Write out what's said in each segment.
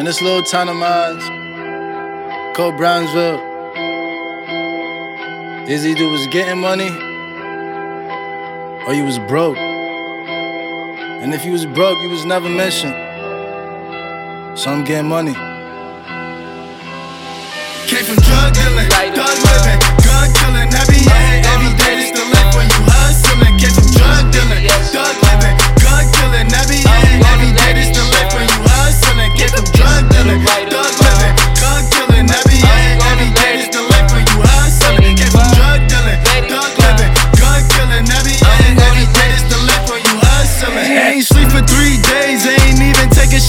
in this little town of mine called Brownsville. Is either was getting money or you was broke. And if you was broke, you was never mentioned. So I'm getting money. Came from drug dealing, thug living, gun killing, every day, every day. This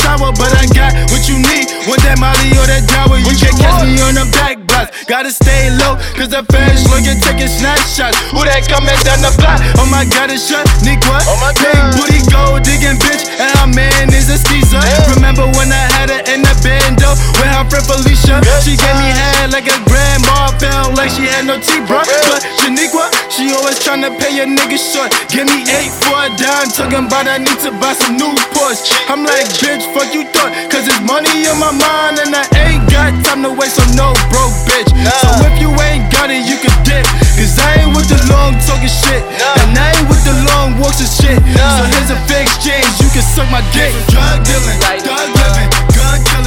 shower, but I got what you need. Want that Molly or that Jawa? You can catch me on the back blocks. Gotta stay low, cause the fans looking, taking snapshots. Who that coming down the block? Oh my god, it's shut, Nick what? Oh my Big booty gold digging bitch, felt like she had no teeth, bro. But Shaniqua, she always tryna pay a nigga short. Give me eight for a dime, talking about I need to buy some new Porsche. I'm like, bitch, fuck you thought, cause it's money in my mind, and I ain't got time to waste on no broke bitch. So if you ain't got it, you can dip. Cause I ain't with the long talking shit, and I ain't with the long walks and shit. So here's a big exchange, you can suck my dick. Drug dealing, drug living, gun killing,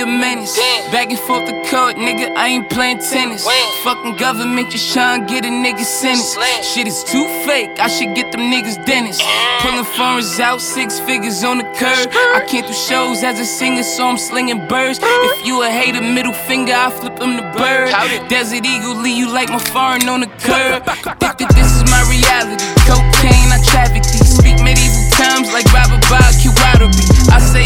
a menace. Back and forth the court, nigga, I ain't playing tennis. Fucking government just tryna get a nigga sentenced. Shit is too fake, I should get them niggas dentists. Pulling foreigners out, six figures on the curb. I can't do shows as a singer, so I'm slinging birds. If you a hater, middle finger, I flip him the bird. Desert Eagle, leave you like my foreign on the curb. Think that this is my reality. Cocaine, I traffic these. Speak medieval times like Robert Bob Kiwarubi. I say